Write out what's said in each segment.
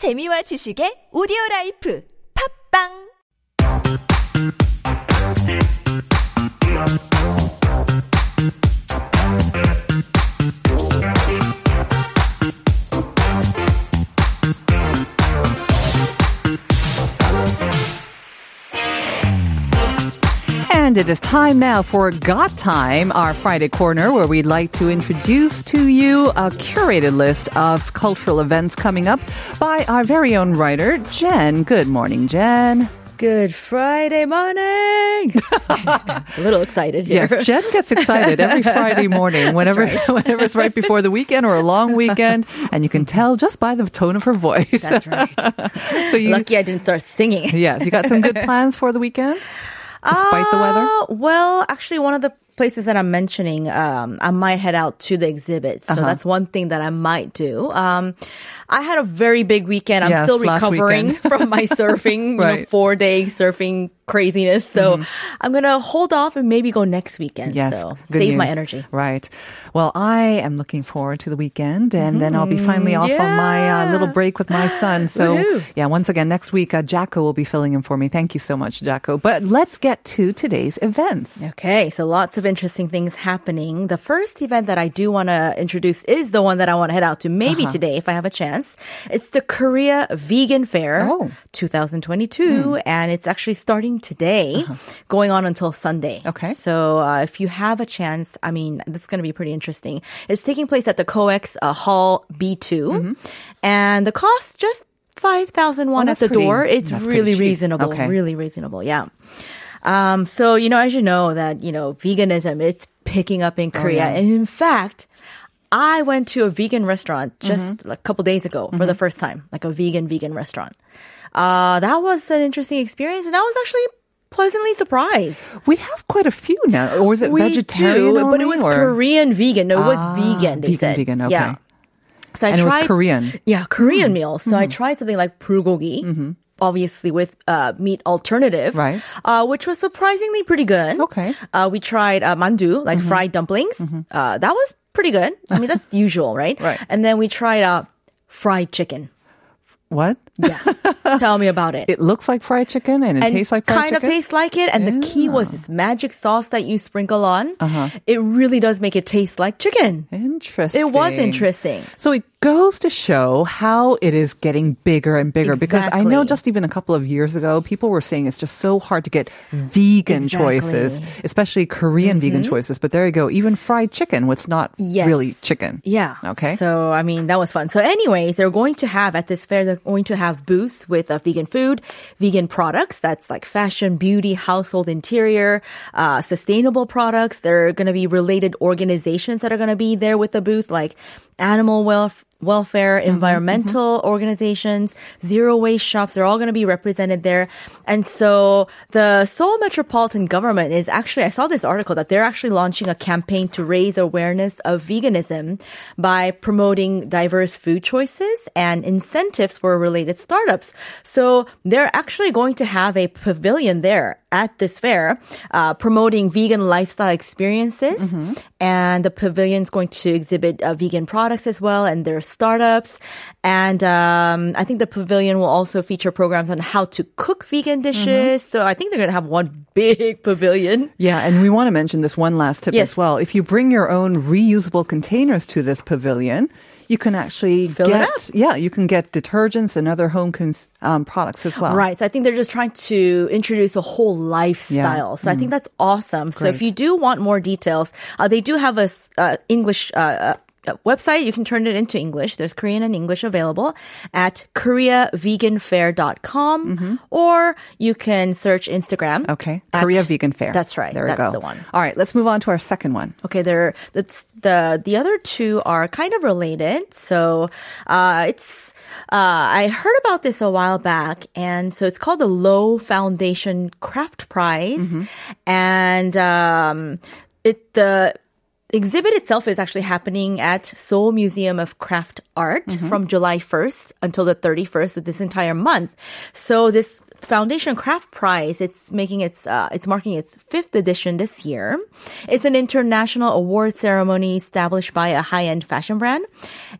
재미와 지식의 오디오 라이프. 팝빵 And it is time now for Got Time, our Friday corner, where we'd like to introduce to you a curated list of cultural events coming up by our very own writer, Jen. Good morning, Jen. Good Friday morning. a little excited here. Yes, Jen gets excited every Friday morning whenever, whenever it's right before the weekend or a long weekend, and you can tell just by the tone of her voice. That's right. so you, Lucky I didn't start singing. yes, you got some good plans for the weekend, despite the weather. Uh, well, actually, one of the places that I'm mentioning, um, I might head out to the exhibit. So Uh-huh. that's one thing that I might do. Um, I had a very big weekend. I'm Yes, still recovering from my surfing, you know, Mm-hmm. four day surfing craziness. So I'm going to hold off and maybe go next weekend. Yes, So save my energy. Right. Well, I am looking forward to the weekend, and then I'll be finally off on my uh, little break with my son. So, Woohoo. yeah, once again, next week, uh, Jacko will be filling in for me. Thank you so much, Jacko. But let's get to today's events. Okay, so lots of interesting things happening. The first event that I do want to introduce is the one that I want to head out to maybe Uh-huh. today if I have a chance. It's the Korea Vegan Fair Oh. 2022 and it's actually starting today, going on until Sunday. Uh-huh. Okay. So uh, if you have a chance, I mean, this is going to be pretty interesting. It's taking place at the COEX uh, Hall B2 and the cost just 5,000 won Mm-hmm. Oh, at the pretty- door. It's really reasonable. Okay. Really reasonable. Yeah. Um, so, you know, as you know that, you know, veganism, it's picking up in Korea. yeah. And in fact, I went to a vegan restaurant just Mm-hmm. like a couple days ago for the first time, like a vegan, vegan restaurant. Uh, that was an interesting experience and I was actually pleasantly surprised. We have quite a few now. Or is it We vegetarian? do, but it was or- Korean vegan. No, it was Ah, vegan, they vegan, said. vegan, okay. Yeah. So I And it was tried, Korean. Mm-hmm. Yeah, Korean meals. So I tried something like bulgogi. Obviously, with uh, meat alternative, Right. Uh, which was surprisingly pretty good. Okay. Uh, we tried uh, mandu, like fried dumplings. Uh, that was pretty good. I mean, that's usual, right? Right. And then we tried uh, fried chicken. What? Yeah. Tell me about it. It looks like fried chicken and it and tastes like fried kind chicken? of tastes like it. And the key was this magic sauce that you sprinkle on. Uh-huh. It really does make it taste like chicken. Interesting. It was interesting. So it goes to show how it is getting bigger and bigger because I know just even a couple of years ago, people were saying it's just so hard to get vegan Exactly. choices, especially Korean vegan choices. But there you go. Even fried chicken was not Yes. really chicken. Yeah. Okay. So, I mean, that was fun. So, anyways, they're going to have at this fair, they're going to have booths with uh, vegan food, vegan products. That's like fashion, beauty, household interior, uh, sustainable products. There are going to be related organizations that are going to be there with the booth, like animal welfare. Welfare, environmental organizations, zero waste shops, they're all going to be represented there. And so the Seoul Metropolitan Government is actually, I saw this article that they're actually launching a campaign to raise awareness of veganism by promoting diverse food choices and incentives for related startups. So they're actually going to have a pavilion there at this fair, uh, promoting vegan lifestyle experiences. And the pavilion's going to exhibit uh, vegan products as well and their startups. And um, I think the pavilion will also feature programs on how to cook vegan dishes. So I think they're going to have one big pavilion. Yeah, and we want to mention this one last tip Yes. as well. If you bring your own reusable containers to this pavilion, you can actually Fill it get yeah, you can get detergents and other home cons- um, products as well. Right. So I think they're just trying to introduce a whole lifestyle. So I think that's awesome. So if you do want more details, uh, they do have a uh, English. Uh, uh, website you can turn it into english there's korean and english available at koreaveganfair.com or you can search instagram Okay, Korea Vegan Fair. that's right There we that's go. the one All right, let's move on to our second one. Okay, there. That's the the other two are kind of related. So, uh, it's. Uh, I heard about this a while back, and so it's called the Loewe Foundation Craft Prize, and um, it the exhibit itself is actually happening at Seoul Museum of Craft Art from July 1st until the 31st of this entire month. So this Foundation Craft Prize, it's making its, uh, it's marking its fifth edition this year. It's an international award ceremony established by a high-end fashion brand,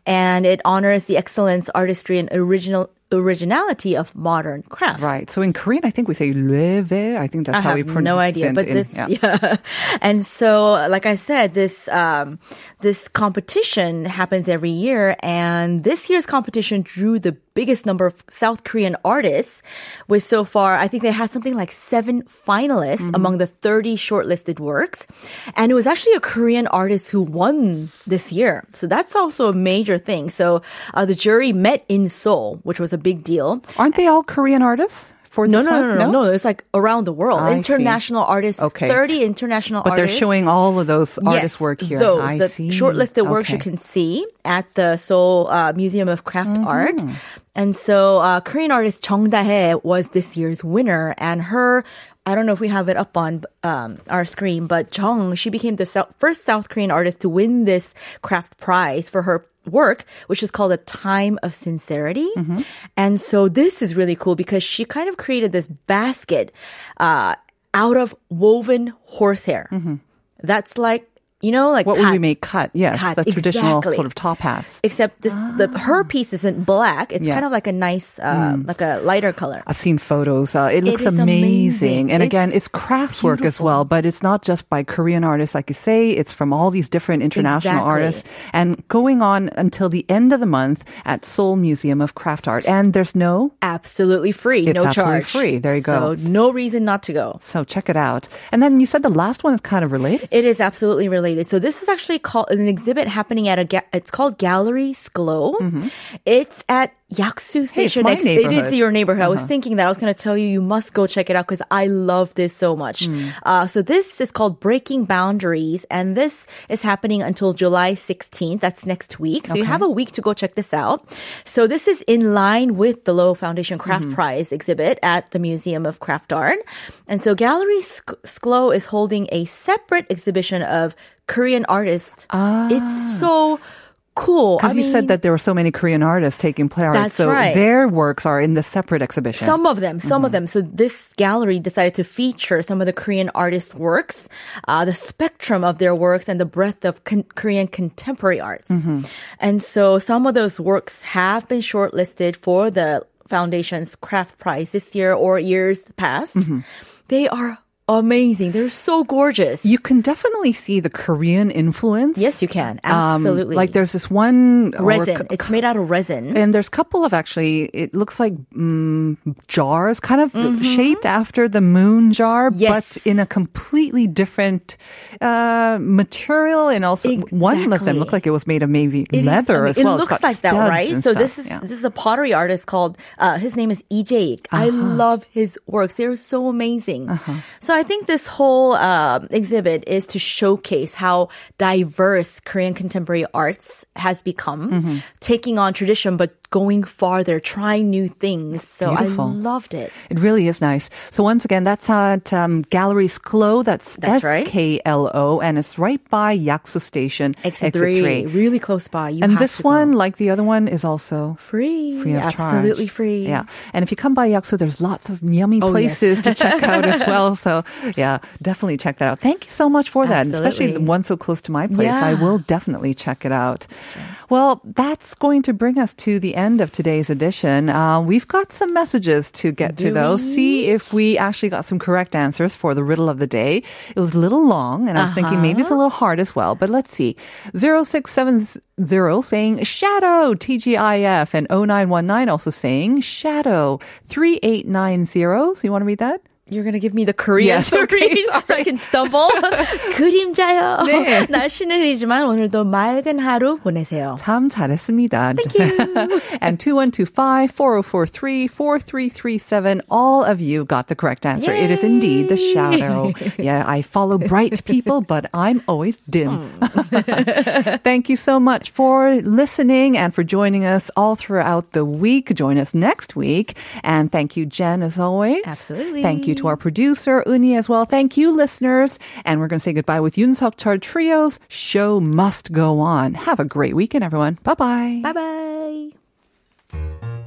and it honors the excellence, artistry, and original originality of modern crafts. Right. So in Korean, I think we say leve. I think that's I how we pronounce no idea, but in- this, yeah. yeah. And so, like I said, this um, this competition happens every year, and this year's competition drew the biggest number of South Korean artists. With so far, I think they had something like seven finalists Mm-hmm. among the thirty shortlisted works, and it was actually a Korean artist who won this year. So that's also a major thing. So uh, the jury met in Seoul, which was a big deal. Aren't they all Korean artists for No, no, no, no, no, no. It's like around the world. International artists. Okay. 30 international artists. But they're showing all of those artists' work here. Those, I the see. shortlisted works you can see at the Seoul uh, Museum of Craft Mm-hmm. Art. And so uh, Korean artist Jung Dae was this year's winner. And her, I don't know if we have it up on um, our screen, but Jung, she became the first South Korean artist to win this craft prize for her work, which is called a time of sincerity. Mm-hmm. And so this is really cool because she kind of created this basket uh, out of woven horsehair. That's like, you know, like. What would we make gat? Yes, gat, the traditional exactly. sort of top hats. Except this, the her piece isn't black. It's Yeah. kind of like a nice, uh, like a lighter color. I've seen photos. Uh, it looks is amazing. amazing. And again, It's it's craftswork as well, but it's not just by Korean artists, like you say. It's from all these different international Exactly. artists and going on until the end of the month at Seoul Museum of Craft Art. And there's no, Absolutely free, It's no absolutely charge. free. There you go. So no reason not to go. so check it out. And then you said the last one is kind of related. It is absolutely related. So this is actually called an exhibit happening at a. Ga- it's called Gallery Sklo. Mm-hmm. It's at Yaksu Station. my Next- It is your neighborhood. I was thinking that I was going to tell you you must go check it out because I love this so much. Uh, so this is called Breaking Boundaries, and this is happening until July 16th. That's next week. So you have a week to go check this out. So this is in line with the Loewe Foundation Craft Prize exhibit at the Museum of Craft Art. And so Gallery Sk- Sklo is holding a separate exhibition of Korean artists. Ah. It's so cool. Because you said that there were so many Korean artists taking part. That's so right. their works are in the separate exhibition. Some of them, some Mm-hmm. of them. So this gallery decided to feature some of the Korean artists' works, uh, the spectrum of their works, and the breadth of con- Korean contemporary arts. Mm-hmm. And so some of those works have been shortlisted for the foundation's craft prize this year or years past. They are amazing. They're so gorgeous. Mm-hmm. You can definitely see the Korean influence. yes, you can. Um, Absolutely. like there's this one resin. work- It's made out of resin. and there's a couple of actually, it looks like mm, jars, kind of shaped after the moon jar, Mm-hmm. Yes. but in a completely different uh, material. And also, one of them looked like it was made of maybe It is leather amazing. as well. It looks like that, right? So stuff. this is Yeah. this is a pottery artist called uh, his name is. I Uh-huh. love his works; they're so amazing. So I think this whole uh, exhibit is to showcase how diverse Korean contemporary arts has become, Mm-hmm. taking on tradition but going farther, trying new things. So beautiful. I loved it. It really is nice. So once again, that's at um, Gallery Sklo. That's, That's right. S-K-L-O. And it's right by Yaksu Station. Exit, three, really close by. You And have this to go. one, like the other one, is also free, free of absolutely charge. free. Yeah. And if you come by Yaksu, there's lots of yummy Oh, places yes. to check out as well. So yeah, definitely check that out. Thank you so much for that. And especially the one so close to my place. I will definitely check it out. Well, that's going to bring us to the end of today's edition. Uh, we've got some messages to get to Do though. we? See if we actually got some correct answers for the riddle of the day. It was a little long and I was thinking maybe it's Uh-huh. a little hard as well, but let's see. 0670 saying shadow TGIF and 0919 also saying shadow 3890. So you want to read that? You're gonna give me the Korean Yes, to okay, read so I can stumble. 그림자요. 네. 날씨는 흐리지만 오늘도 맑은 하루 보내세요. 참 잘했습니다. Thank you. and 2125 4043 4337 all of you got the correct answer. It is indeed the shadow. yeah, I follow bright people, but I'm always dim. Thank you so much for listening and for joining us all throughout the week. Join us next week. And thank you, Jen, as always. Absolutely. Thank you to our producer, Uni, as well. Thank you, listeners. And we're going to say goodbye with Yoon Suk Trio's Show Must Go On. Have a great weekend, everyone. Bye-bye. Bye-bye.